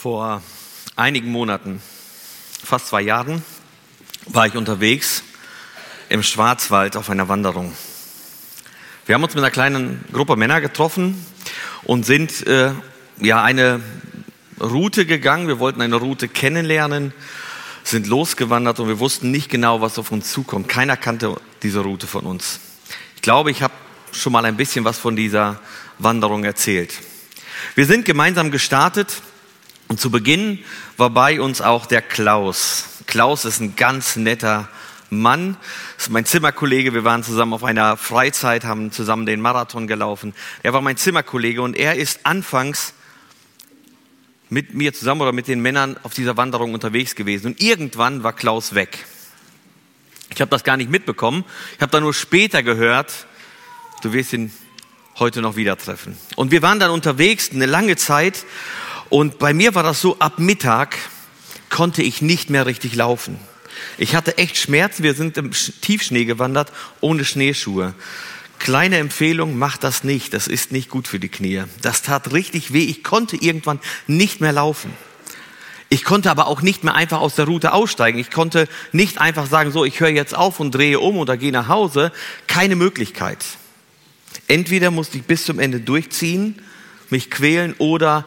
Vor einigen Monaten, fast zwei Jahren, war ich unterwegs im Schwarzwald auf einer Wanderung. Wir haben uns mit einer kleinen Gruppe Männer getroffen und sind äh, ja eine Route gegangen. Wir wollten eine Route kennenlernen, sind losgewandert und wir wussten nicht genau, was auf uns zukommt. Keiner kannte diese Route von uns. Ich glaube, ich habe schon mal ein bisschen was von dieser Wanderung erzählt. Wir sind gemeinsam gestartet und zu Beginn war bei uns auch der Klaus. Klaus ist ein ganz netter Mann. Das ist mein Zimmerkollege. Wir waren zusammen auf einer Freizeit, haben zusammen den Marathon gelaufen. Er war mein Zimmerkollege und er ist anfangs mit mir zusammen oder mit den Männern auf dieser Wanderung unterwegs gewesen. Und irgendwann war Klaus weg. Ich habe das gar nicht mitbekommen. Ich habe dann nur später gehört, du wirst ihn heute noch wieder treffen. Und wir waren dann unterwegs eine lange Zeit und bei mir war das so, ab Mittag konnte ich nicht mehr richtig laufen. Ich hatte echt Schmerzen. Wir sind im Tiefschnee gewandert, ohne Schneeschuhe. Kleine Empfehlung, macht das nicht. Das ist nicht gut für die Knie. Das tat richtig weh. Ich konnte irgendwann nicht mehr laufen. Ich konnte aber auch nicht mehr einfach aus der Route aussteigen. Ich konnte nicht einfach sagen, so, ich höre jetzt auf und drehe um oder gehe nach Hause. Keine Möglichkeit. Entweder musste ich bis zum Ende durchziehen, mich quälen oder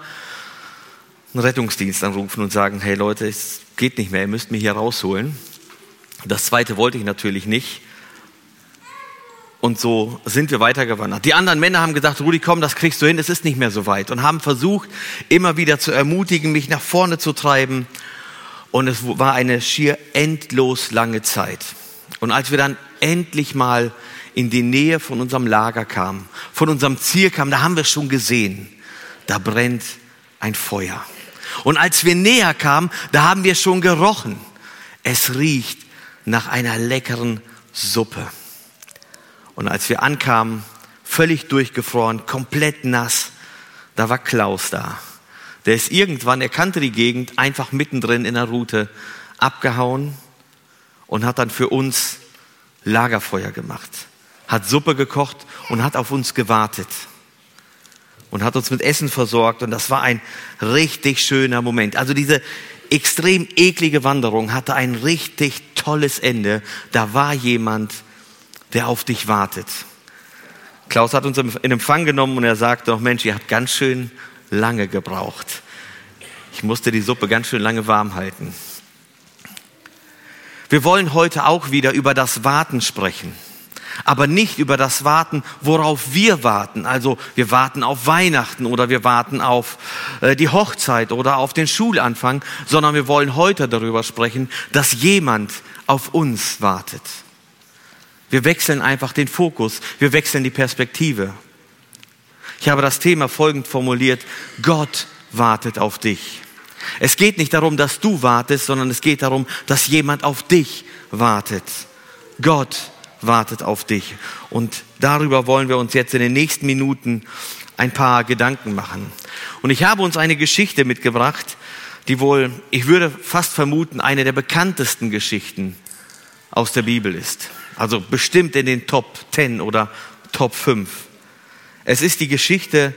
einen Rettungsdienst anrufen und sagen, hey Leute, es geht nicht mehr, ihr müsst mich hier rausholen. Das zweite wollte ich natürlich nicht. Und so sind wir weitergewandert. Die anderen Männer haben gesagt, Rudi, komm, das kriegst du hin, es ist nicht mehr so weit. Und haben versucht, immer wieder zu ermutigen, mich nach vorne zu treiben. Und es war eine schier endlos lange Zeit. Und als wir dann endlich mal in die Nähe von unserem Lager kamen, von unserem Ziel kamen, da haben wir schon gesehen, da brennt ein Feuer. Und als wir näher kamen, da haben wir schon gerochen. Es riecht nach einer leckeren Suppe. Und als wir ankamen, völlig durchgefroren, komplett nass, da war Klaus da. Der ist irgendwann, er kannte die Gegend, einfach mittendrin in der Route abgehauen und hat dann für uns Lagerfeuer gemacht, hat Suppe gekocht und hat auf uns gewartet und hat uns mit Essen versorgt und das war ein richtig schöner Moment. Also diese extrem eklige Wanderung hatte ein richtig tolles Ende. Da war jemand, der auf dich wartet. Klaus hat uns in Empfang genommen und er sagte noch, Mensch, ihr habt ganz schön lange gebraucht. Ich musste die Suppe ganz schön lange warm halten. Wir wollen heute auch wieder über das Warten sprechen aber nicht über das warten, worauf wir warten. Also wir warten auf Weihnachten oder wir warten auf äh, die Hochzeit oder auf den Schulanfang, sondern wir wollen heute darüber sprechen, dass jemand auf uns wartet. Wir wechseln einfach den Fokus, wir wechseln die Perspektive. Ich habe das Thema folgend formuliert, Gott wartet auf dich. Es geht nicht darum, dass du wartest, sondern es geht darum, dass jemand auf dich wartet. Gott wartet auf dich. Und darüber wollen wir uns jetzt in den nächsten Minuten ein paar Gedanken machen. Und ich habe uns eine Geschichte mitgebracht, die wohl, ich würde fast vermuten, eine der bekanntesten Geschichten aus der Bibel ist. Also bestimmt in den Top 10 oder Top 5. Es ist die Geschichte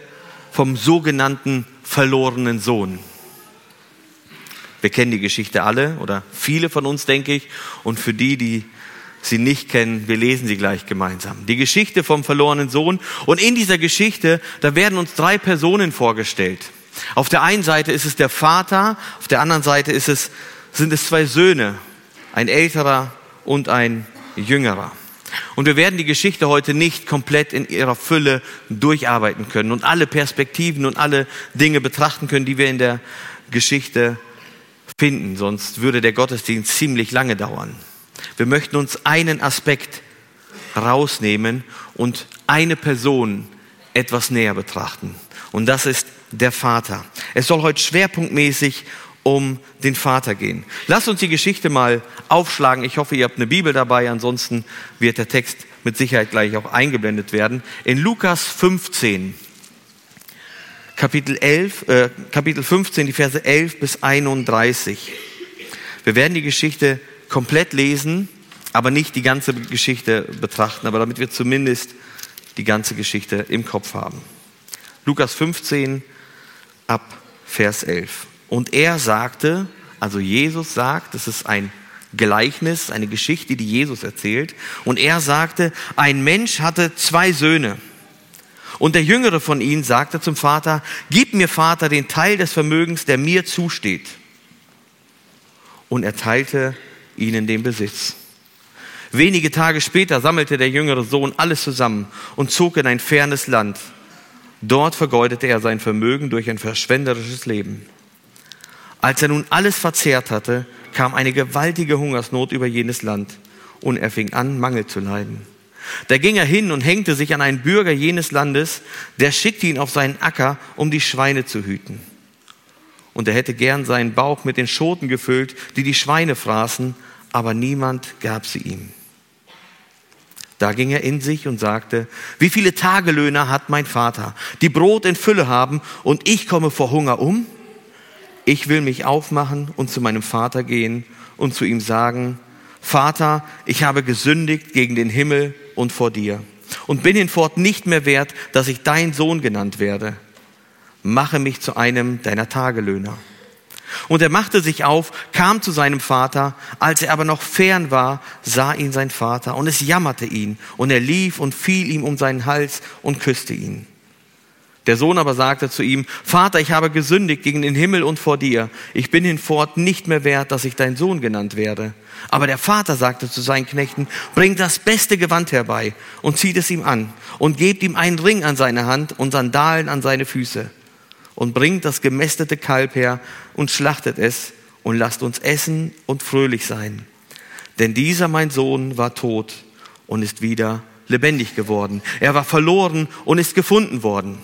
vom sogenannten verlorenen Sohn. Wir kennen die Geschichte alle oder viele von uns, denke ich. Und für die, die sie nicht kennen, wir lesen sie gleich gemeinsam. Die Geschichte vom verlorenen Sohn. Und in dieser Geschichte, da werden uns drei Personen vorgestellt. Auf der einen Seite ist es der Vater, auf der anderen Seite ist es, sind es zwei Söhne, ein älterer und ein jüngerer. Und wir werden die Geschichte heute nicht komplett in ihrer Fülle durcharbeiten können und alle Perspektiven und alle Dinge betrachten können, die wir in der Geschichte finden. Sonst würde der Gottesdienst ziemlich lange dauern. Wir möchten uns einen Aspekt rausnehmen und eine Person etwas näher betrachten. Und das ist der Vater. Es soll heute schwerpunktmäßig um den Vater gehen. Lasst uns die Geschichte mal aufschlagen. Ich hoffe, ihr habt eine Bibel dabei. Ansonsten wird der Text mit Sicherheit gleich auch eingeblendet werden. In Lukas 15, Kapitel, 11, äh, Kapitel 15, die Verse 11 bis 31. Wir werden die Geschichte komplett lesen, aber nicht die ganze Geschichte betrachten, aber damit wir zumindest die ganze Geschichte im Kopf haben. Lukas 15 ab Vers 11. Und er sagte, also Jesus sagt, das ist ein Gleichnis, eine Geschichte, die Jesus erzählt. Und er sagte, ein Mensch hatte zwei Söhne. Und der jüngere von ihnen sagte zum Vater, gib mir Vater den Teil des Vermögens, der mir zusteht. Und er teilte ihnen den Besitz. Wenige Tage später sammelte der jüngere Sohn alles zusammen und zog in ein fernes Land. Dort vergeudete er sein Vermögen durch ein verschwenderisches Leben. Als er nun alles verzehrt hatte, kam eine gewaltige Hungersnot über jenes Land und er fing an, Mangel zu leiden. Da ging er hin und hängte sich an einen Bürger jenes Landes, der schickte ihn auf seinen Acker, um die Schweine zu hüten und er hätte gern seinen Bauch mit den Schoten gefüllt, die die Schweine fraßen, aber niemand gab sie ihm. Da ging er in sich und sagte, wie viele Tagelöhner hat mein Vater, die Brot in Fülle haben und ich komme vor Hunger um? Ich will mich aufmachen und zu meinem Vater gehen und zu ihm sagen, Vater, ich habe gesündigt gegen den Himmel und vor dir und bin hinfort nicht mehr wert, dass ich dein Sohn genannt werde mache mich zu einem deiner Tagelöhner. Und er machte sich auf, kam zu seinem Vater. Als er aber noch fern war, sah ihn sein Vater und es jammerte ihn. Und er lief und fiel ihm um seinen Hals und küsste ihn. Der Sohn aber sagte zu ihm, Vater, ich habe gesündigt gegen den Himmel und vor dir. Ich bin hinfort nicht mehr wert, dass ich dein Sohn genannt werde. Aber der Vater sagte zu seinen Knechten, bringt das beste Gewand herbei und zieht es ihm an und gebt ihm einen Ring an seine Hand und Sandalen an seine Füße und bringt das gemästete Kalb her und schlachtet es und lasst uns essen und fröhlich sein. Denn dieser mein Sohn war tot und ist wieder lebendig geworden. Er war verloren und ist gefunden worden.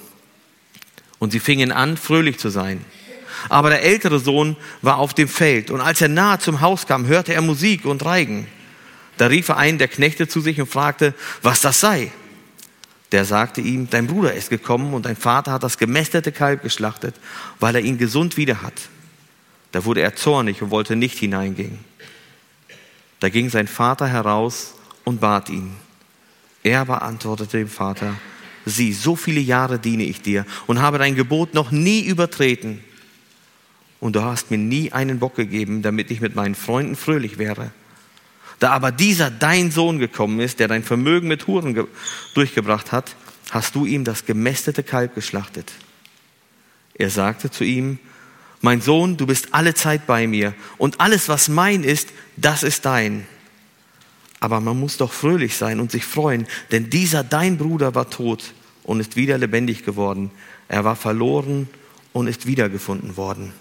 Und sie fingen an, fröhlich zu sein. Aber der ältere Sohn war auf dem Feld, und als er nahe zum Haus kam, hörte er Musik und Reigen. Da rief er einen der Knechte zu sich und fragte, was das sei der sagte ihm, dein Bruder ist gekommen und dein Vater hat das gemästete Kalb geschlachtet, weil er ihn gesund wieder hat. Da wurde er zornig und wollte nicht hineingehen. Da ging sein Vater heraus und bat ihn. Er aber antwortete dem Vater, sieh, so viele Jahre diene ich dir und habe dein Gebot noch nie übertreten. Und du hast mir nie einen Bock gegeben, damit ich mit meinen Freunden fröhlich wäre. Da aber dieser dein Sohn gekommen ist, der dein Vermögen mit Huren durchgebracht hat, hast du ihm das gemästete Kalb geschlachtet. Er sagte zu ihm, mein Sohn, du bist alle Zeit bei mir und alles, was mein ist, das ist dein. Aber man muss doch fröhlich sein und sich freuen, denn dieser dein Bruder war tot und ist wieder lebendig geworden. Er war verloren und ist wiedergefunden worden.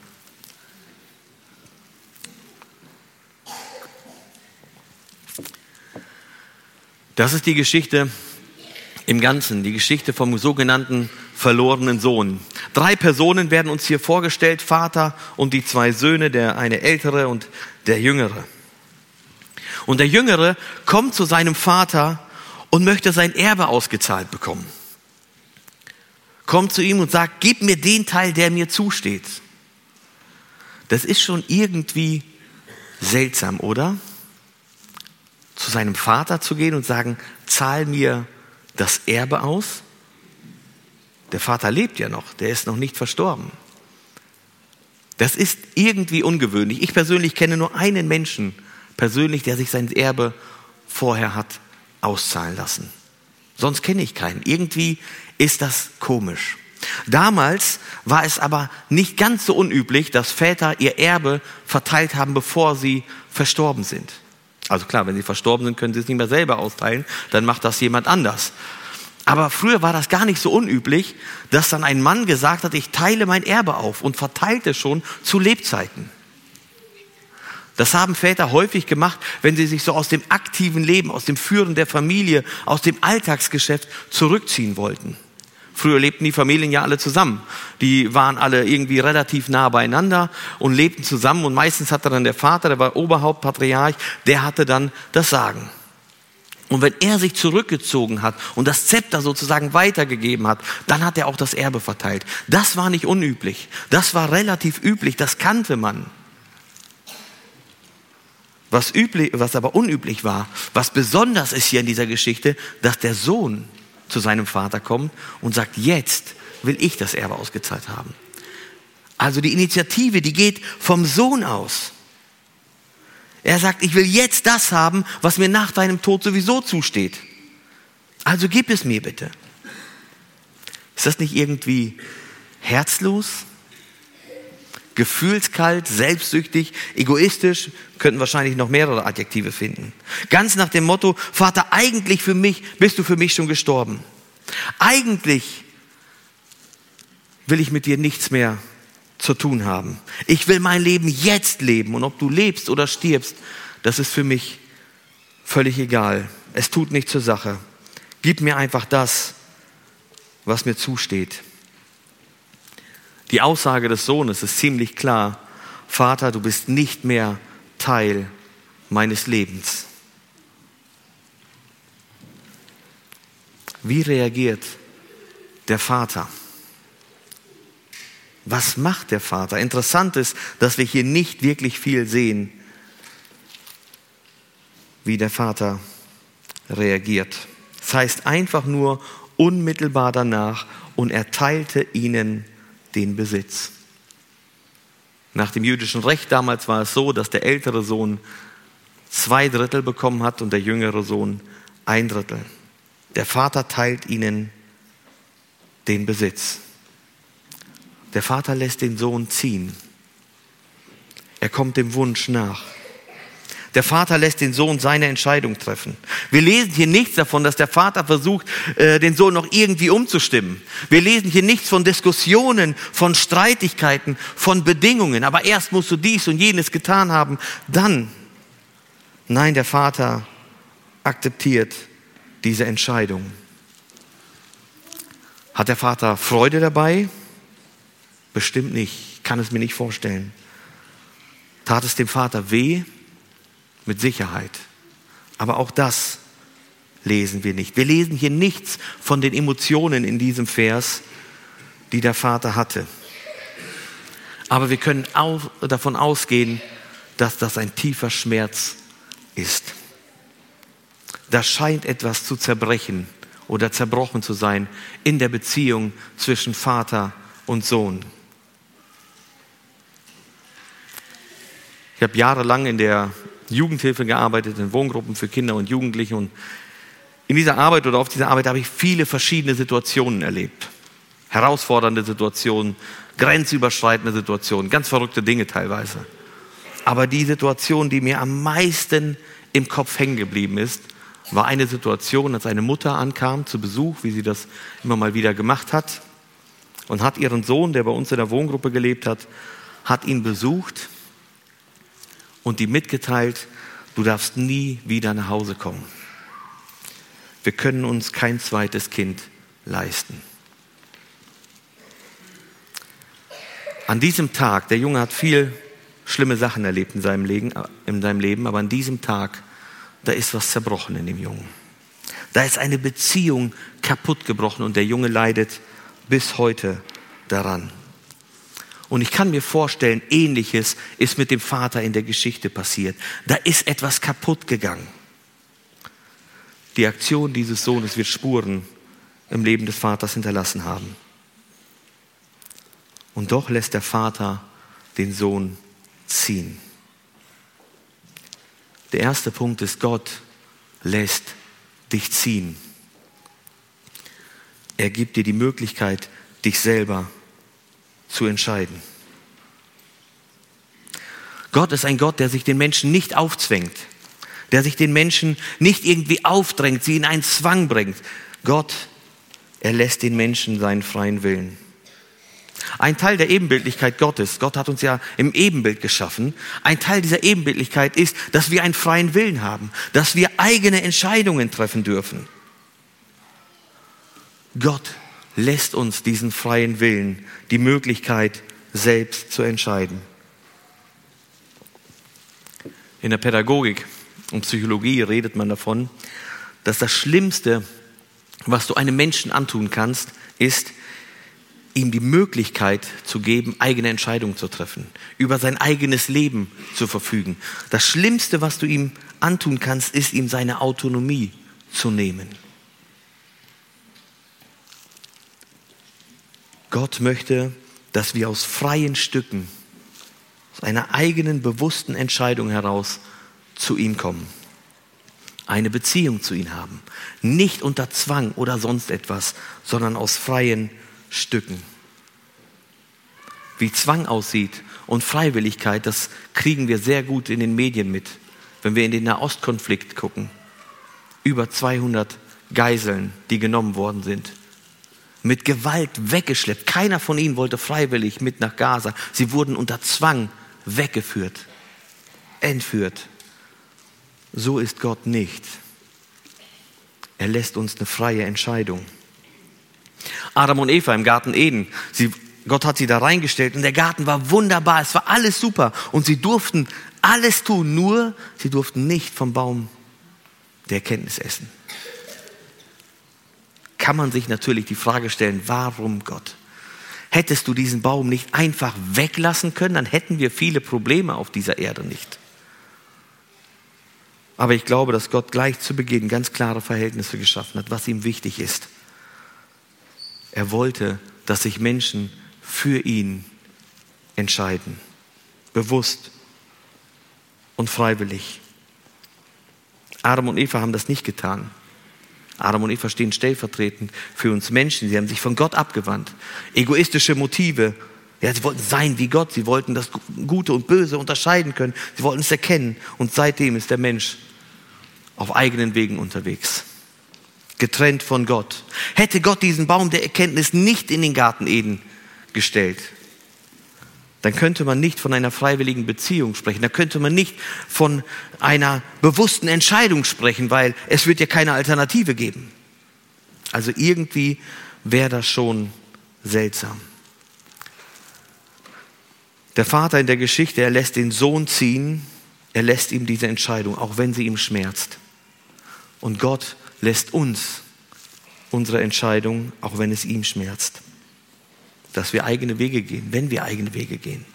Das ist die Geschichte im Ganzen, die Geschichte vom sogenannten verlorenen Sohn. Drei Personen werden uns hier vorgestellt, Vater und die zwei Söhne, der eine ältere und der jüngere. Und der jüngere kommt zu seinem Vater und möchte sein Erbe ausgezahlt bekommen. Kommt zu ihm und sagt, gib mir den Teil, der mir zusteht. Das ist schon irgendwie seltsam, oder? seinem Vater zu gehen und sagen, zahl mir das Erbe aus? Der Vater lebt ja noch, der ist noch nicht verstorben. Das ist irgendwie ungewöhnlich. Ich persönlich kenne nur einen Menschen persönlich, der sich sein Erbe vorher hat auszahlen lassen. Sonst kenne ich keinen. Irgendwie ist das komisch. Damals war es aber nicht ganz so unüblich, dass Väter ihr Erbe verteilt haben, bevor sie verstorben sind. Also klar, wenn sie verstorben sind, können sie es nicht mehr selber austeilen, dann macht das jemand anders. Aber früher war das gar nicht so unüblich, dass dann ein Mann gesagt hat, ich teile mein Erbe auf und verteilte schon zu Lebzeiten. Das haben Väter häufig gemacht, wenn sie sich so aus dem aktiven Leben, aus dem Führen der Familie, aus dem Alltagsgeschäft zurückziehen wollten. Früher lebten die Familien ja alle zusammen. Die waren alle irgendwie relativ nah beieinander und lebten zusammen. Und meistens hatte dann der Vater, der war Oberhauptpatriarch, der hatte dann das Sagen. Und wenn er sich zurückgezogen hat und das Zepter sozusagen weitergegeben hat, dann hat er auch das Erbe verteilt. Das war nicht unüblich. Das war relativ üblich. Das kannte man. Was, üblich, was aber unüblich war, was besonders ist hier in dieser Geschichte, dass der Sohn zu seinem Vater kommt und sagt, jetzt will ich das Erbe ausgezahlt haben. Also die Initiative, die geht vom Sohn aus. Er sagt, ich will jetzt das haben, was mir nach deinem Tod sowieso zusteht. Also gib es mir bitte. Ist das nicht irgendwie herzlos? gefühlskalt, selbstsüchtig, egoistisch, könnten wahrscheinlich noch mehrere Adjektive finden. Ganz nach dem Motto, Vater, eigentlich für mich bist du für mich schon gestorben. Eigentlich will ich mit dir nichts mehr zu tun haben. Ich will mein Leben jetzt leben und ob du lebst oder stirbst, das ist für mich völlig egal. Es tut nicht zur Sache. Gib mir einfach das, was mir zusteht. Die Aussage des Sohnes ist ziemlich klar. Vater, du bist nicht mehr Teil meines Lebens. Wie reagiert der Vater? Was macht der Vater? Interessant ist, dass wir hier nicht wirklich viel sehen, wie der Vater reagiert. Das heißt einfach nur unmittelbar danach und er teilte ihnen den Besitz. Nach dem jüdischen Recht damals war es so, dass der ältere Sohn zwei Drittel bekommen hat und der jüngere Sohn ein Drittel. Der Vater teilt ihnen den Besitz. Der Vater lässt den Sohn ziehen. Er kommt dem Wunsch nach. Der Vater lässt den Sohn seine Entscheidung treffen. Wir lesen hier nichts davon, dass der Vater versucht, äh, den Sohn noch irgendwie umzustimmen. Wir lesen hier nichts von Diskussionen, von Streitigkeiten, von Bedingungen. Aber erst musst du dies und jenes getan haben. Dann, nein, der Vater akzeptiert diese Entscheidung. Hat der Vater Freude dabei? Bestimmt nicht. Kann es mir nicht vorstellen. Tat es dem Vater weh? mit Sicherheit. Aber auch das lesen wir nicht. Wir lesen hier nichts von den Emotionen in diesem Vers, die der Vater hatte. Aber wir können auch davon ausgehen, dass das ein tiefer Schmerz ist. Da scheint etwas zu zerbrechen oder zerbrochen zu sein in der Beziehung zwischen Vater und Sohn. Ich habe jahrelang in der Jugendhilfe gearbeitet, in Wohngruppen für Kinder und Jugendliche. Und in dieser Arbeit oder auf dieser Arbeit habe ich viele verschiedene Situationen erlebt. Herausfordernde Situationen, grenzüberschreitende Situationen, ganz verrückte Dinge teilweise. Aber die Situation, die mir am meisten im Kopf hängen geblieben ist, war eine Situation, als eine Mutter ankam zu Besuch, wie sie das immer mal wieder gemacht hat, und hat ihren Sohn, der bei uns in der Wohngruppe gelebt hat, hat ihn besucht und die mitgeteilt, du darfst nie wieder nach Hause kommen. Wir können uns kein zweites Kind leisten. An diesem Tag, der Junge hat viel schlimme Sachen erlebt in seinem, Leben, in seinem Leben, aber an diesem Tag, da ist was zerbrochen in dem Jungen. Da ist eine Beziehung kaputt gebrochen und der Junge leidet bis heute daran. Und ich kann mir vorstellen, ähnliches ist mit dem Vater in der Geschichte passiert. Da ist etwas kaputt gegangen. Die Aktion dieses Sohnes wird Spuren im Leben des Vaters hinterlassen haben. Und doch lässt der Vater den Sohn ziehen. Der erste Punkt ist, Gott lässt dich ziehen. Er gibt dir die Möglichkeit, dich selber zu zu entscheiden. Gott ist ein Gott, der sich den Menschen nicht aufzwängt, der sich den Menschen nicht irgendwie aufdrängt, sie in einen Zwang bringt. Gott, er lässt den Menschen seinen freien Willen. Ein Teil der Ebenbildlichkeit Gottes, Gott hat uns ja im Ebenbild geschaffen, ein Teil dieser Ebenbildlichkeit ist, dass wir einen freien Willen haben, dass wir eigene Entscheidungen treffen dürfen. Gott lässt uns diesen freien Willen, die Möglichkeit, selbst zu entscheiden. In der Pädagogik und Psychologie redet man davon, dass das Schlimmste, was du einem Menschen antun kannst, ist, ihm die Möglichkeit zu geben, eigene Entscheidungen zu treffen, über sein eigenes Leben zu verfügen. Das Schlimmste, was du ihm antun kannst, ist, ihm seine Autonomie zu nehmen. Gott möchte, dass wir aus freien Stücken, aus einer eigenen bewussten Entscheidung heraus zu ihm kommen, eine Beziehung zu ihm haben, nicht unter Zwang oder sonst etwas, sondern aus freien Stücken. Wie Zwang aussieht und Freiwilligkeit, das kriegen wir sehr gut in den Medien mit, wenn wir in den Nahostkonflikt gucken. Über 200 Geiseln, die genommen worden sind mit Gewalt weggeschleppt. Keiner von ihnen wollte freiwillig mit nach Gaza. Sie wurden unter Zwang weggeführt, entführt. So ist Gott nicht. Er lässt uns eine freie Entscheidung. Adam und Eva im Garten Eden, sie, Gott hat sie da reingestellt und der Garten war wunderbar, es war alles super und sie durften alles tun, nur sie durften nicht vom Baum der Erkenntnis essen kann man sich natürlich die Frage stellen, warum Gott? Hättest du diesen Baum nicht einfach weglassen können, dann hätten wir viele Probleme auf dieser Erde nicht. Aber ich glaube, dass Gott gleich zu Beginn ganz klare Verhältnisse geschaffen hat, was ihm wichtig ist. Er wollte, dass sich Menschen für ihn entscheiden, bewusst und freiwillig. Adam und Eva haben das nicht getan. Adam und Eva stehen stellvertretend für uns Menschen. Sie haben sich von Gott abgewandt. Egoistische Motive. Ja, sie wollten sein wie Gott. Sie wollten das Gute und Böse unterscheiden können. Sie wollten es erkennen. Und seitdem ist der Mensch auf eigenen Wegen unterwegs. Getrennt von Gott. Hätte Gott diesen Baum der Erkenntnis nicht in den Garten Eden gestellt, dann könnte man nicht von einer freiwilligen Beziehung sprechen, Da könnte man nicht von einer bewussten Entscheidung sprechen, weil es wird ja keine Alternative geben. Also irgendwie wäre das schon seltsam. Der Vater in der Geschichte, er lässt den Sohn ziehen, er lässt ihm diese Entscheidung, auch wenn sie ihm schmerzt. Und Gott lässt uns unsere Entscheidung, auch wenn es ihm schmerzt dass wir eigene Wege gehen, wenn wir eigene Wege gehen.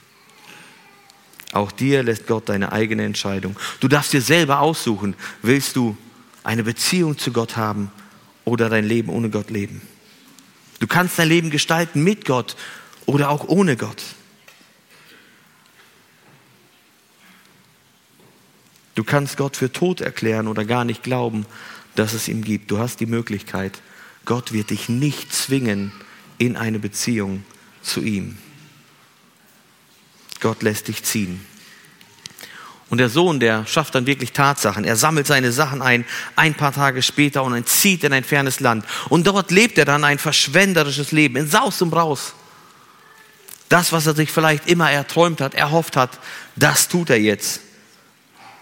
Auch dir lässt Gott deine eigene Entscheidung. Du darfst dir selber aussuchen, willst du eine Beziehung zu Gott haben oder dein Leben ohne Gott leben. Du kannst dein Leben gestalten mit Gott oder auch ohne Gott. Du kannst Gott für tot erklären oder gar nicht glauben, dass es ihm gibt. Du hast die Möglichkeit. Gott wird dich nicht zwingen, in eine Beziehung zu ihm. Gott lässt dich ziehen. Und der Sohn, der schafft dann wirklich Tatsachen. Er sammelt seine Sachen ein, ein paar Tage später und dann zieht in ein fernes Land. Und dort lebt er dann ein verschwenderisches Leben, in Saus und Braus. Das, was er sich vielleicht immer erträumt hat, erhofft hat, das tut er jetzt.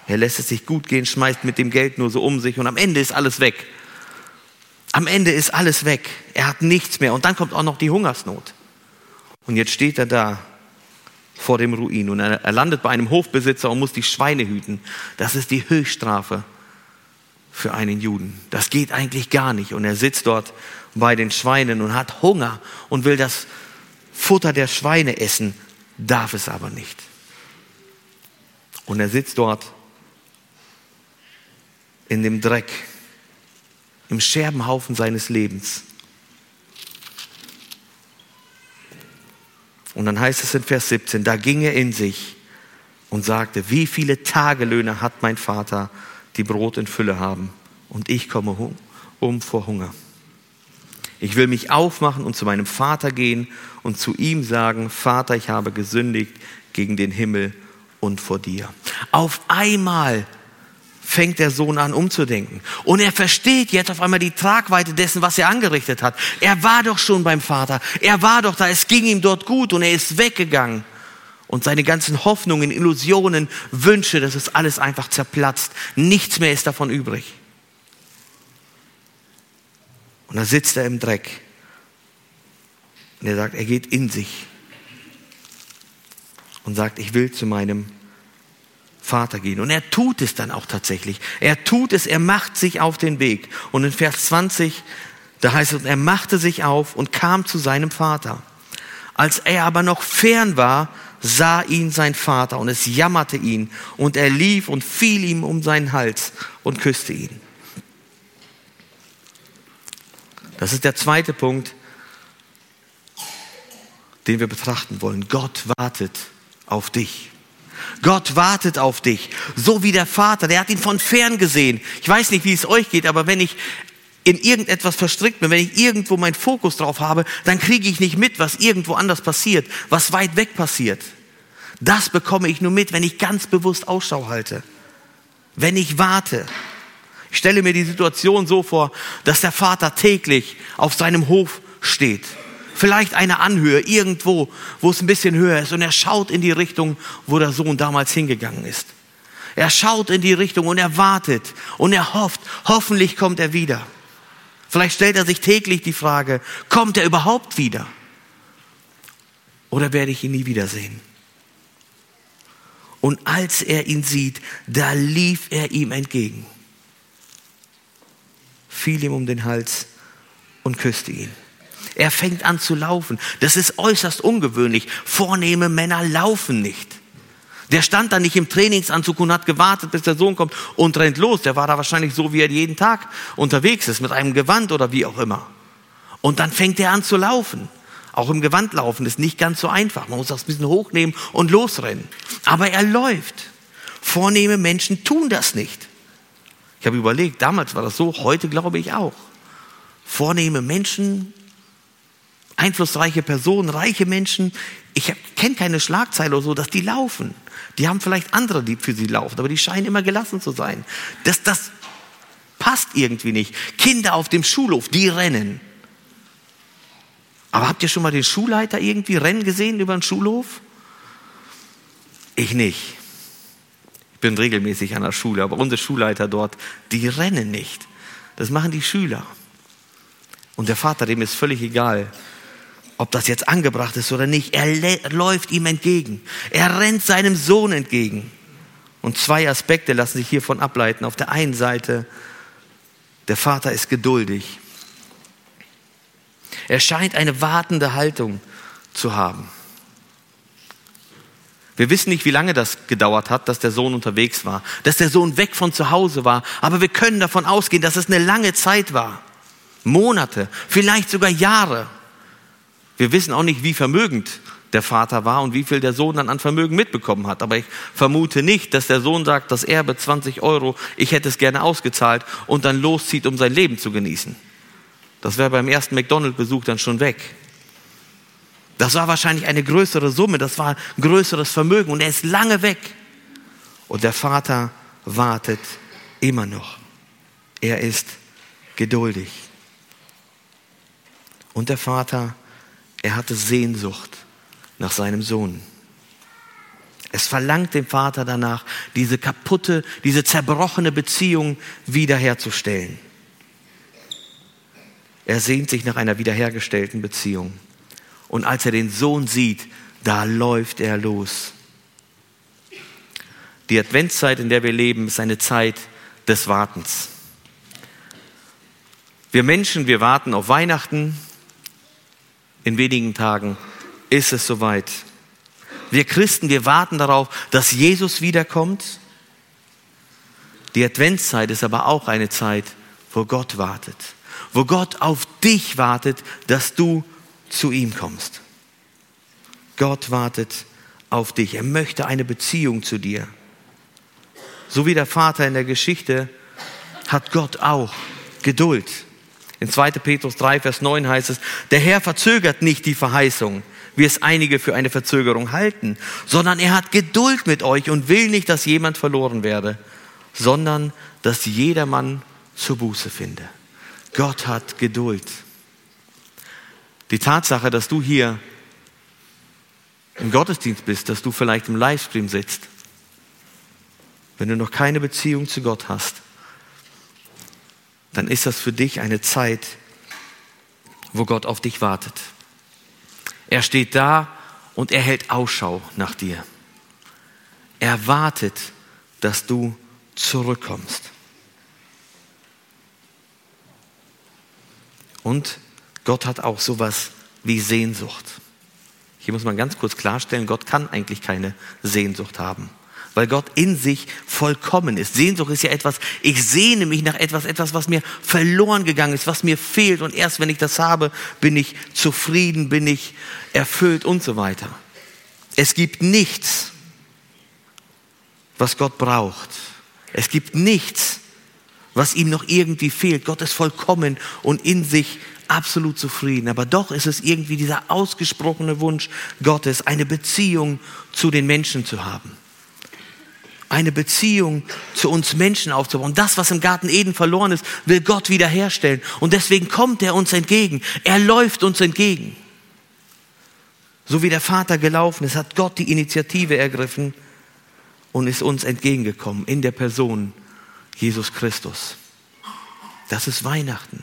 Er lässt es sich gut gehen, schmeißt mit dem Geld nur so um sich und am Ende ist alles weg. Am Ende ist alles weg. Er hat nichts mehr. Und dann kommt auch noch die Hungersnot. Und jetzt steht er da vor dem Ruin und er, landet bei einem Hofbesitzer und muss die Schweine hüten. Das ist die Höchststrafe für einen Juden. Das geht eigentlich gar nicht. Und er sitzt dort bei den Schweinen und hat Hunger und will das Futter der Schweine essen, darf es aber nicht. Und er sitzt dort in dem Dreck im Scherbenhaufen seines Lebens. Und dann heißt es in Vers 17, da ging er in sich und sagte, wie viele Tagelöhne hat mein Vater, die Brot in Fülle haben, und ich komme um vor Hunger. Ich will mich aufmachen und zu meinem Vater gehen und zu ihm sagen, Vater, ich habe gesündigt gegen den Himmel und vor dir. Auf einmal fängt der Sohn an umzudenken. Und er versteht jetzt auf einmal die Tragweite dessen, was er angerichtet hat. Er war doch schon beim Vater. Er war doch da. Es ging ihm dort gut und er ist weggegangen. Und seine ganzen Hoffnungen, Illusionen, Wünsche, das ist alles einfach zerplatzt. Nichts mehr ist davon übrig. Und da sitzt er im Dreck. Und er sagt, er geht in sich und sagt, ich will zu meinem Vater gehen. Und er tut es dann auch tatsächlich. Er tut es, er macht sich auf den Weg. Und in Vers 20, da heißt es, er machte sich auf und kam zu seinem Vater. Als er aber noch fern war, sah ihn sein Vater und es jammerte ihn. Und er lief und fiel ihm um seinen Hals und küsste ihn. Das ist der zweite Punkt, den wir betrachten wollen. Gott wartet auf dich. Gott wartet auf dich, so wie der Vater, der hat ihn von fern gesehen. Ich weiß nicht, wie es euch geht, aber wenn ich in irgendetwas verstrickt bin, wenn ich irgendwo meinen Fokus drauf habe, dann kriege ich nicht mit, was irgendwo anders passiert, was weit weg passiert. Das bekomme ich nur mit, wenn ich ganz bewusst Ausschau halte, wenn ich warte. Ich stelle mir die Situation so vor, dass der Vater täglich auf seinem Hof steht Vielleicht eine Anhöhe irgendwo, wo es ein bisschen höher ist. Und er schaut in die Richtung, wo der Sohn damals hingegangen ist. Er schaut in die Richtung und er wartet und er hofft. Hoffentlich kommt er wieder. Vielleicht stellt er sich täglich die Frage, kommt er überhaupt wieder? Oder werde ich ihn nie wiedersehen? Und als er ihn sieht, da lief er ihm entgegen, fiel ihm um den Hals und küsste ihn. Er fängt an zu laufen. Das ist äußerst ungewöhnlich. Vornehme Männer laufen nicht. Der stand da nicht im Trainingsanzug und hat gewartet, bis der Sohn kommt und rennt los. Der war da wahrscheinlich so, wie er jeden Tag unterwegs ist, mit einem Gewand oder wie auch immer. Und dann fängt er an zu laufen. Auch im Gewand laufen ist nicht ganz so einfach. Man muss das ein bisschen hochnehmen und losrennen. Aber er läuft. Vornehme Menschen tun das nicht. Ich habe überlegt, damals war das so, heute glaube ich auch. Vornehme Menschen einflussreiche Personen, reiche Menschen. Ich kenne keine Schlagzeile oder so, dass die laufen. Die haben vielleicht andere, die für sie laufen, aber die scheinen immer gelassen zu sein. Das, das passt irgendwie nicht. Kinder auf dem Schulhof, die rennen. Aber habt ihr schon mal den Schulleiter irgendwie rennen gesehen über den Schulhof? Ich nicht. Ich bin regelmäßig an der Schule, aber unsere Schulleiter dort, die rennen nicht. Das machen die Schüler. Und der Vater, dem ist völlig egal, ob das jetzt angebracht ist oder nicht. Er läuft ihm entgegen. Er rennt seinem Sohn entgegen. Und zwei Aspekte lassen sich hiervon ableiten. Auf der einen Seite, der Vater ist geduldig. Er scheint eine wartende Haltung zu haben. Wir wissen nicht, wie lange das gedauert hat, dass der Sohn unterwegs war, dass der Sohn weg von zu Hause war, aber wir können davon ausgehen, dass es eine lange Zeit war. Monate, vielleicht sogar Jahre. Wir wissen auch nicht, wie vermögend der Vater war und wie viel der Sohn dann an Vermögen mitbekommen hat. Aber ich vermute nicht, dass der Sohn sagt, das Erbe 20 Euro, ich hätte es gerne ausgezahlt und dann loszieht, um sein Leben zu genießen. Das wäre beim ersten McDonald-Besuch dann schon weg. Das war wahrscheinlich eine größere Summe, das war ein größeres Vermögen und er ist lange weg. Und der Vater wartet immer noch. Er ist geduldig. Und der Vater wartet. Er hatte Sehnsucht nach seinem Sohn. Es verlangt dem Vater danach, diese kaputte, diese zerbrochene Beziehung wiederherzustellen. Er sehnt sich nach einer wiederhergestellten Beziehung. Und als er den Sohn sieht, da läuft er los. Die Adventszeit, in der wir leben, ist eine Zeit des Wartens. Wir Menschen, wir warten auf Weihnachten, in wenigen Tagen ist es soweit. Wir Christen, wir warten darauf, dass Jesus wiederkommt. Die Adventszeit ist aber auch eine Zeit, wo Gott wartet, wo Gott auf dich wartet, dass du zu ihm kommst. Gott wartet auf dich. Er möchte eine Beziehung zu dir. So wie der Vater in der Geschichte hat Gott auch Geduld in 2. Petrus 3, Vers 9 heißt es, der Herr verzögert nicht die Verheißung, wie es einige für eine Verzögerung halten, sondern er hat Geduld mit euch und will nicht, dass jemand verloren werde, sondern dass jedermann zur Buße finde. Gott hat Geduld. Die Tatsache, dass du hier im Gottesdienst bist, dass du vielleicht im Livestream sitzt, wenn du noch keine Beziehung zu Gott hast, dann ist das für dich eine Zeit, wo Gott auf dich wartet. Er steht da und er hält Ausschau nach dir. Er wartet, dass du zurückkommst. Und Gott hat auch sowas wie Sehnsucht. Hier muss man ganz kurz klarstellen, Gott kann eigentlich keine Sehnsucht haben weil Gott in sich vollkommen ist. Sehnsucht ist ja etwas, ich sehne mich nach etwas, etwas, was mir verloren gegangen ist, was mir fehlt. Und erst wenn ich das habe, bin ich zufrieden, bin ich erfüllt und so weiter. Es gibt nichts, was Gott braucht. Es gibt nichts, was ihm noch irgendwie fehlt. Gott ist vollkommen und in sich absolut zufrieden. Aber doch ist es irgendwie dieser ausgesprochene Wunsch Gottes, eine Beziehung zu den Menschen zu haben eine Beziehung zu uns Menschen aufzubauen. Das, was im Garten Eden verloren ist, will Gott wiederherstellen. Und deswegen kommt er uns entgegen. Er läuft uns entgegen. So wie der Vater gelaufen ist, hat Gott die Initiative ergriffen und ist uns entgegengekommen in der Person Jesus Christus. Das ist Weihnachten.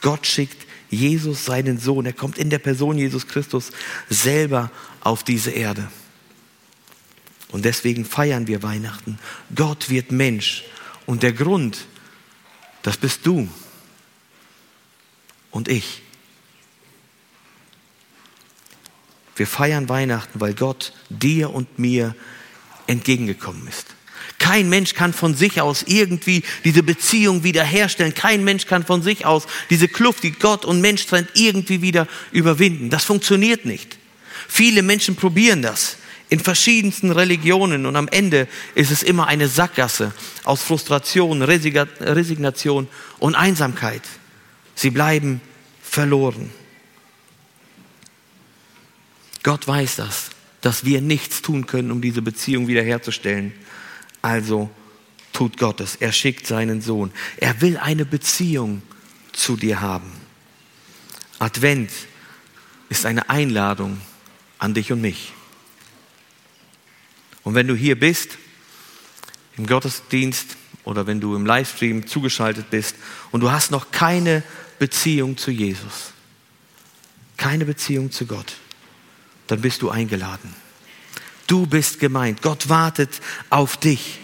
Gott schickt Jesus, seinen Sohn. Er kommt in der Person Jesus Christus selber auf diese Erde. Und deswegen feiern wir Weihnachten. Gott wird Mensch. Und der Grund, das bist du und ich. Wir feiern Weihnachten, weil Gott dir und mir entgegengekommen ist. Kein Mensch kann von sich aus irgendwie diese Beziehung wiederherstellen. Kein Mensch kann von sich aus diese Kluft, die Gott und Mensch trennt, irgendwie wieder überwinden. Das funktioniert nicht. Viele Menschen probieren das in verschiedensten Religionen und am Ende ist es immer eine Sackgasse aus Frustration, Resignation und Einsamkeit. Sie bleiben verloren. Gott weiß das, dass wir nichts tun können, um diese Beziehung wiederherzustellen. Also tut Gott es. Er schickt seinen Sohn. Er will eine Beziehung zu dir haben. Advent ist eine Einladung an dich und mich. Und wenn du hier bist, im Gottesdienst oder wenn du im Livestream zugeschaltet bist und du hast noch keine Beziehung zu Jesus, keine Beziehung zu Gott, dann bist du eingeladen. Du bist gemeint. Gott wartet auf dich.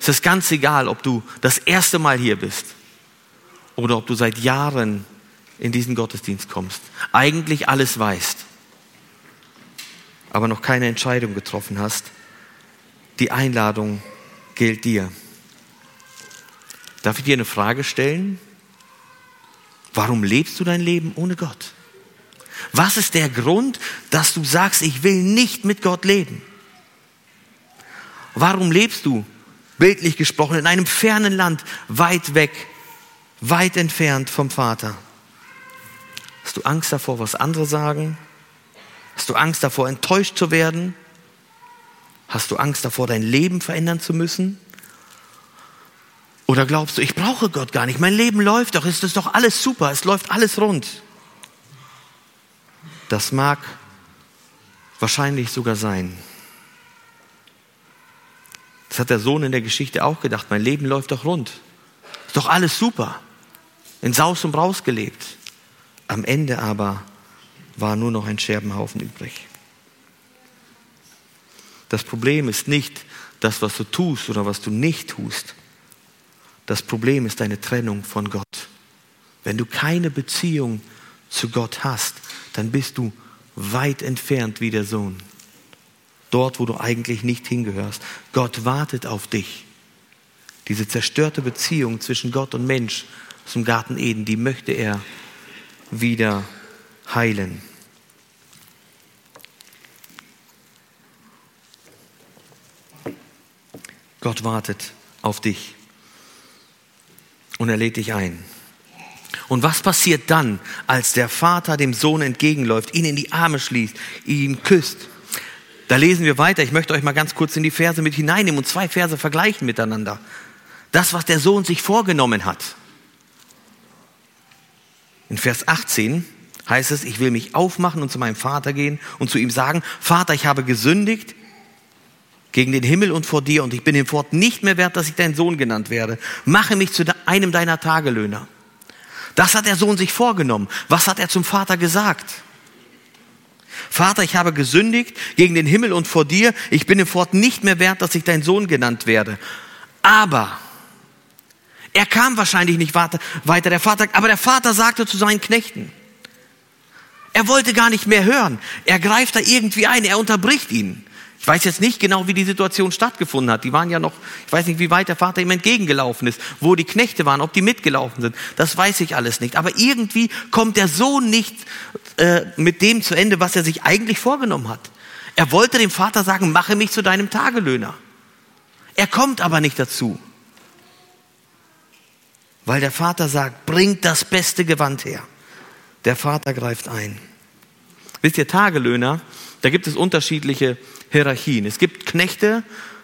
Es ist ganz egal, ob du das erste Mal hier bist oder ob du seit Jahren in diesen Gottesdienst kommst, eigentlich alles weißt, aber noch keine Entscheidung getroffen hast. Die Einladung gilt dir. Darf ich dir eine Frage stellen? Warum lebst du dein Leben ohne Gott? Was ist der Grund, dass du sagst, ich will nicht mit Gott leben? Warum lebst du, bildlich gesprochen, in einem fernen Land, weit weg, weit entfernt vom Vater? Hast du Angst davor, was andere sagen? Hast du Angst davor, enttäuscht zu werden? Hast du Angst davor, dein Leben verändern zu müssen? Oder glaubst du, ich brauche Gott gar nicht, mein Leben läuft doch, es ist doch alles super, es läuft alles rund. Das mag wahrscheinlich sogar sein. Das hat der Sohn in der Geschichte auch gedacht, mein Leben läuft doch rund. Ist doch alles super. In Saus und Braus gelebt. Am Ende aber war nur noch ein Scherbenhaufen übrig. Das Problem ist nicht das, was du tust oder was du nicht tust. Das Problem ist deine Trennung von Gott. Wenn du keine Beziehung zu Gott hast, dann bist du weit entfernt wie der Sohn. Dort, wo du eigentlich nicht hingehörst. Gott wartet auf dich. Diese zerstörte Beziehung zwischen Gott und Mensch zum Garten Eden, die möchte er wieder heilen. Gott wartet auf dich. Und er lädt dich ein. Und was passiert dann, als der Vater dem Sohn entgegenläuft, ihn in die Arme schließt, ihn küsst? Da lesen wir weiter. Ich möchte euch mal ganz kurz in die Verse mit hineinnehmen und zwei Verse vergleichen miteinander. Das, was der Sohn sich vorgenommen hat. In Vers 18 heißt es, ich will mich aufmachen und zu meinem Vater gehen und zu ihm sagen, Vater, ich habe gesündigt gegen den Himmel und vor dir und ich bin hinfort nicht mehr wert, dass ich dein Sohn genannt werde. Mache mich zu einem deiner Tagelöhner. Das hat der Sohn sich vorgenommen. Was hat er zum Vater gesagt? Vater, ich habe gesündigt gegen den Himmel und vor dir. Ich bin hinfort nicht mehr wert, dass ich dein Sohn genannt werde. Aber er kam wahrscheinlich nicht weiter. Der Vater, aber der Vater sagte zu seinen Knechten, er wollte gar nicht mehr hören. Er greift da irgendwie ein, er unterbricht ihn. Ich weiß jetzt nicht genau, wie die Situation stattgefunden hat. Die waren ja noch, ich weiß nicht, wie weit der Vater ihm entgegengelaufen ist, wo die Knechte waren, ob die mitgelaufen sind. Das weiß ich alles nicht. Aber irgendwie kommt der Sohn nicht äh, mit dem zu Ende, was er sich eigentlich vorgenommen hat. Er wollte dem Vater sagen, mache mich zu deinem Tagelöhner. Er kommt aber nicht dazu, weil der Vater sagt, bring das beste Gewand her. Der Vater greift ein. Wisst ihr, Tagelöhner, da gibt es unterschiedliche Hierarchien. Es gibt Knechte,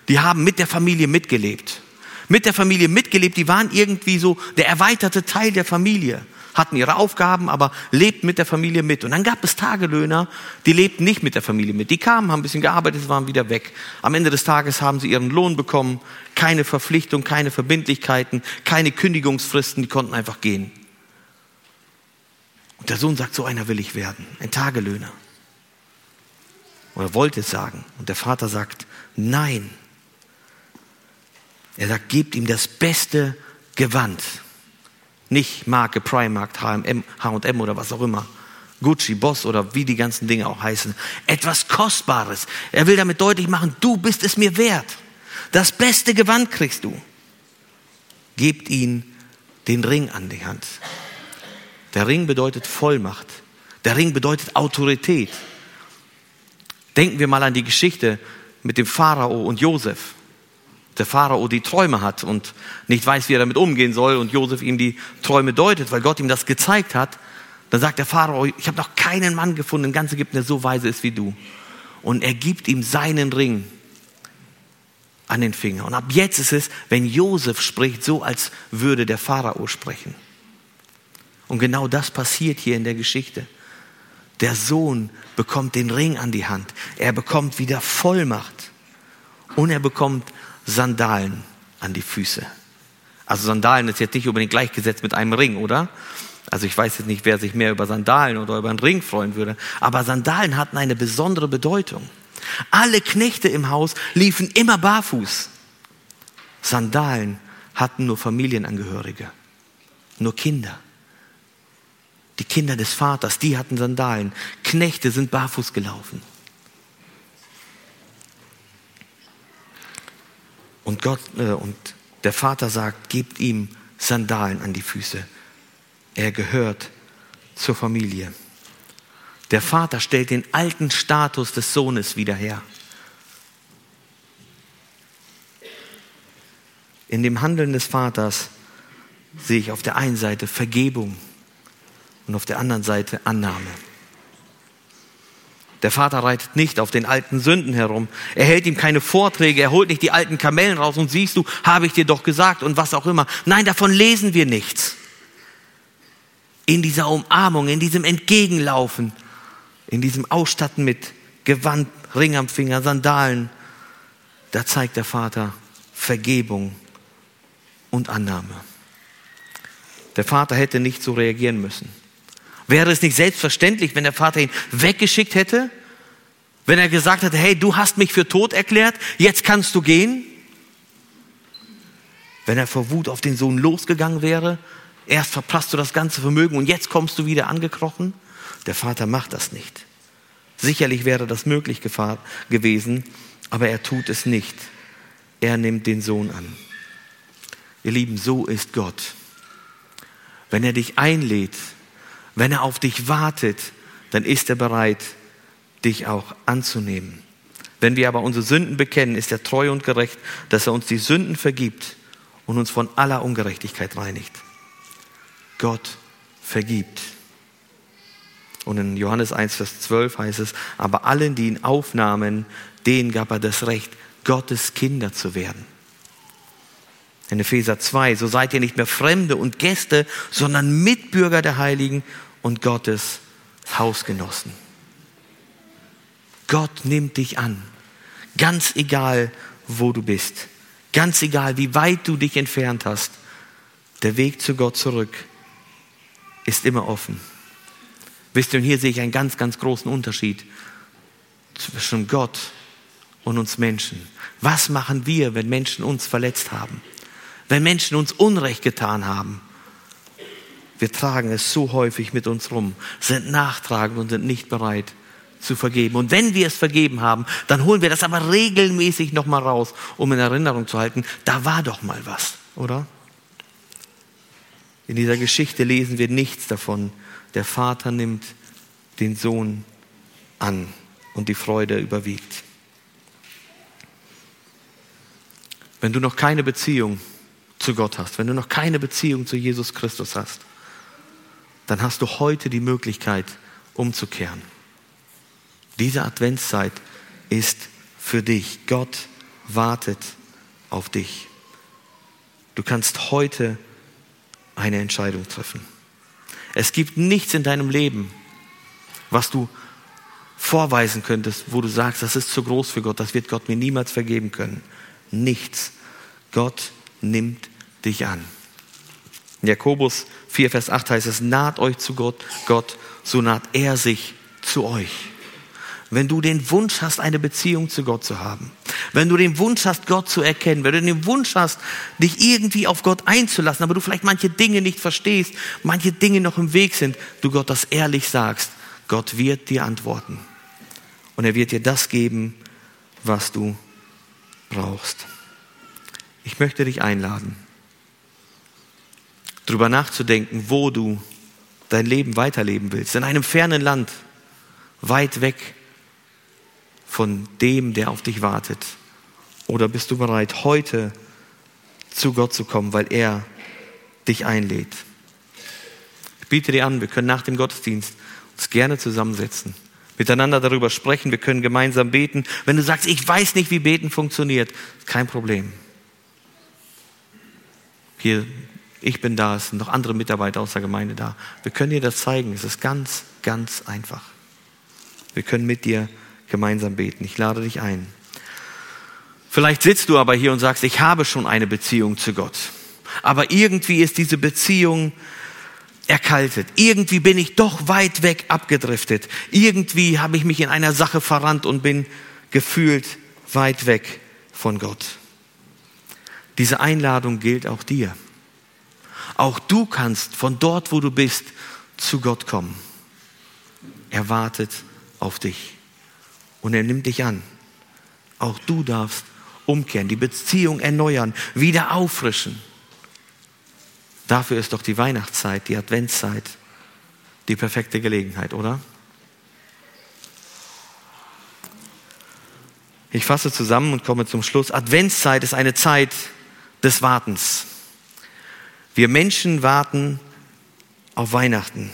die haben mit der Familie mitgelebt. Mit der Familie mitgelebt, die waren irgendwie so der erweiterte Teil der Familie, hatten ihre Aufgaben, aber lebten mit der Familie mit. Und dann gab es Tagelöhner, die lebten nicht mit der Familie mit. Die kamen, haben ein bisschen gearbeitet, waren wieder weg. Am Ende des Tages haben sie ihren Lohn bekommen, keine Verpflichtung, keine Verbindlichkeiten, keine Kündigungsfristen, die konnten einfach gehen. Und der Sohn sagt, so einer will ich werden, ein Tagelöhner oder wollte es sagen. Und der Vater sagt, nein. Er sagt, gebt ihm das beste Gewand. Nicht Marke, Primark, H&M, H&M oder was auch immer. Gucci, Boss oder wie die ganzen Dinge auch heißen. Etwas Kostbares. Er will damit deutlich machen, du bist es mir wert. Das beste Gewand kriegst du. Gebt ihm den Ring an die Hand. Der Ring bedeutet Vollmacht. Der Ring bedeutet Autorität. Denken wir mal an die Geschichte mit dem Pharao und Josef. Der Pharao die Träume hat und nicht weiß, wie er damit umgehen soll und Josef ihm die Träume deutet, weil Gott ihm das gezeigt hat. Dann sagt der Pharao, ich habe noch keinen Mann gefunden in ganz Ägypten, der so weise ist wie du. Und er gibt ihm seinen Ring an den Finger. Und ab jetzt ist es, wenn Josef spricht, so als würde der Pharao sprechen. Und genau das passiert hier in der Geschichte. Der Sohn bekommt den Ring an die Hand. Er bekommt wieder Vollmacht. Und er bekommt Sandalen an die Füße. Also Sandalen ist jetzt nicht unbedingt gleichgesetzt mit einem Ring, oder? Also ich weiß jetzt nicht, wer sich mehr über Sandalen oder über einen Ring freuen würde. Aber Sandalen hatten eine besondere Bedeutung. Alle Knechte im Haus liefen immer barfuß. Sandalen hatten nur Familienangehörige, nur Kinder. Die Kinder des Vaters, die hatten Sandalen. Knechte sind barfuß gelaufen. Und, Gott, äh, und der Vater sagt, gebt ihm Sandalen an die Füße. Er gehört zur Familie. Der Vater stellt den alten Status des Sohnes wieder her. In dem Handeln des Vaters sehe ich auf der einen Seite Vergebung und auf der anderen Seite Annahme. Der Vater reitet nicht auf den alten Sünden herum. Er hält ihm keine Vorträge, er holt nicht die alten Kamellen raus und siehst du, habe ich dir doch gesagt und was auch immer. Nein, davon lesen wir nichts. In dieser Umarmung, in diesem Entgegenlaufen, in diesem Ausstatten mit Gewand, Ring am Finger, Sandalen, da zeigt der Vater Vergebung und Annahme. Der Vater hätte nicht so reagieren müssen. Wäre es nicht selbstverständlich, wenn der Vater ihn weggeschickt hätte? Wenn er gesagt hätte, hey, du hast mich für tot erklärt, jetzt kannst du gehen? Wenn er vor Wut auf den Sohn losgegangen wäre, erst verpasst du das ganze Vermögen und jetzt kommst du wieder angekrochen? Der Vater macht das nicht. Sicherlich wäre das möglich gewesen, aber er tut es nicht. Er nimmt den Sohn an. Ihr Lieben, so ist Gott. Wenn er dich einlädt, wenn er auf dich wartet, dann ist er bereit, dich auch anzunehmen. Wenn wir aber unsere Sünden bekennen, ist er treu und gerecht, dass er uns die Sünden vergibt und uns von aller Ungerechtigkeit reinigt. Gott vergibt. Und in Johannes 1, Vers 12 heißt es, aber allen, die ihn aufnahmen, denen gab er das Recht, Gottes Kinder zu werden in Epheser 2, so seid ihr nicht mehr Fremde und Gäste, sondern Mitbürger der Heiligen und Gottes Hausgenossen. Gott nimmt dich an, ganz egal, wo du bist, ganz egal, wie weit du dich entfernt hast. Der Weg zu Gott zurück ist immer offen. Wisst ihr, und hier sehe ich einen ganz, ganz großen Unterschied zwischen Gott und uns Menschen. Was machen wir, wenn Menschen uns verletzt haben? wenn Menschen uns Unrecht getan haben. Wir tragen es so häufig mit uns rum, sind nachtragend und sind nicht bereit zu vergeben. Und wenn wir es vergeben haben, dann holen wir das aber regelmäßig nochmal raus, um in Erinnerung zu halten, da war doch mal was, oder? In dieser Geschichte lesen wir nichts davon. Der Vater nimmt den Sohn an und die Freude überwiegt. Wenn du noch keine Beziehung zu Gott hast, wenn du noch keine Beziehung zu Jesus Christus hast, dann hast du heute die Möglichkeit, umzukehren. Diese Adventszeit ist für dich. Gott wartet auf dich. Du kannst heute eine Entscheidung treffen. Es gibt nichts in deinem Leben, was du vorweisen könntest, wo du sagst, das ist zu groß für Gott, das wird Gott mir niemals vergeben können. Nichts. Gott nimmt dich an. In Jakobus 4, Vers 8 heißt es, naht euch zu Gott, Gott, so naht er sich zu euch. Wenn du den Wunsch hast, eine Beziehung zu Gott zu haben, wenn du den Wunsch hast, Gott zu erkennen, wenn du den Wunsch hast, dich irgendwie auf Gott einzulassen, aber du vielleicht manche Dinge nicht verstehst, manche Dinge noch im Weg sind, du Gott das ehrlich sagst, Gott wird dir antworten. Und er wird dir das geben, was du brauchst. Ich möchte dich einladen darüber nachzudenken, wo du dein Leben weiterleben willst. In einem fernen Land, weit weg von dem, der auf dich wartet. Oder bist du bereit, heute zu Gott zu kommen, weil er dich einlädt? Ich biete dir an, wir können nach dem Gottesdienst uns gerne zusammensetzen, miteinander darüber sprechen, wir können gemeinsam beten. Wenn du sagst, ich weiß nicht, wie beten funktioniert, kein Problem. Hier ich bin da, es sind noch andere Mitarbeiter aus der Gemeinde da. Wir können dir das zeigen. Es ist ganz, ganz einfach. Wir können mit dir gemeinsam beten. Ich lade dich ein. Vielleicht sitzt du aber hier und sagst, ich habe schon eine Beziehung zu Gott. Aber irgendwie ist diese Beziehung erkaltet. Irgendwie bin ich doch weit weg abgedriftet. Irgendwie habe ich mich in einer Sache verrannt und bin gefühlt weit weg von Gott. Diese Einladung gilt auch dir. Auch du kannst von dort, wo du bist, zu Gott kommen. Er wartet auf dich und er nimmt dich an. Auch du darfst umkehren, die Beziehung erneuern, wieder auffrischen. Dafür ist doch die Weihnachtszeit, die Adventszeit die perfekte Gelegenheit, oder? Ich fasse zusammen und komme zum Schluss. Adventszeit ist eine Zeit des Wartens. Wir Menschen warten auf Weihnachten.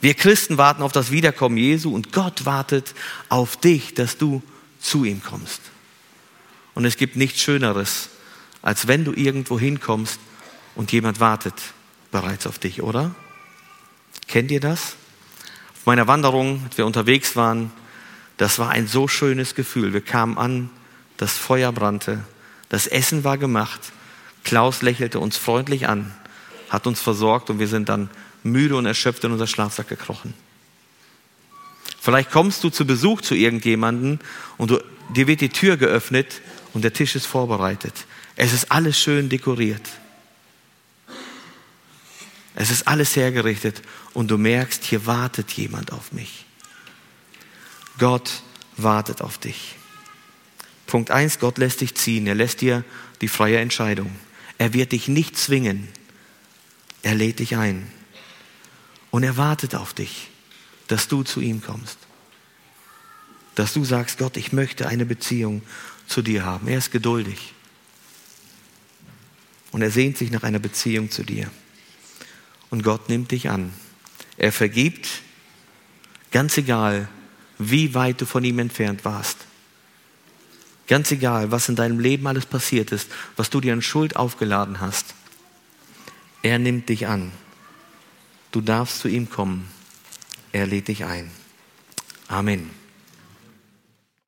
Wir Christen warten auf das Wiederkommen Jesu und Gott wartet auf dich, dass du zu ihm kommst. Und es gibt nichts Schöneres, als wenn du irgendwo hinkommst und jemand wartet bereits auf dich, oder? Kennt ihr das? Auf meiner Wanderung, als wir unterwegs waren, das war ein so schönes Gefühl. Wir kamen an, das Feuer brannte, das Essen war gemacht Klaus lächelte uns freundlich an, hat uns versorgt und wir sind dann müde und erschöpft in unser Schlafsack gekrochen. Vielleicht kommst du zu Besuch zu irgendjemanden und du, dir wird die Tür geöffnet und der Tisch ist vorbereitet. Es ist alles schön dekoriert. Es ist alles hergerichtet und du merkst, hier wartet jemand auf mich. Gott wartet auf dich. Punkt eins: Gott lässt dich ziehen. Er lässt dir die freie Entscheidung. Er wird dich nicht zwingen. Er lädt dich ein. Und er wartet auf dich, dass du zu ihm kommst. Dass du sagst, Gott, ich möchte eine Beziehung zu dir haben. Er ist geduldig. Und er sehnt sich nach einer Beziehung zu dir. Und Gott nimmt dich an. Er vergibt, ganz egal, wie weit du von ihm entfernt warst. Ganz egal, was in deinem Leben alles passiert ist, was du dir an Schuld aufgeladen hast, er nimmt dich an. Du darfst zu ihm kommen. Er lädt dich ein. Amen.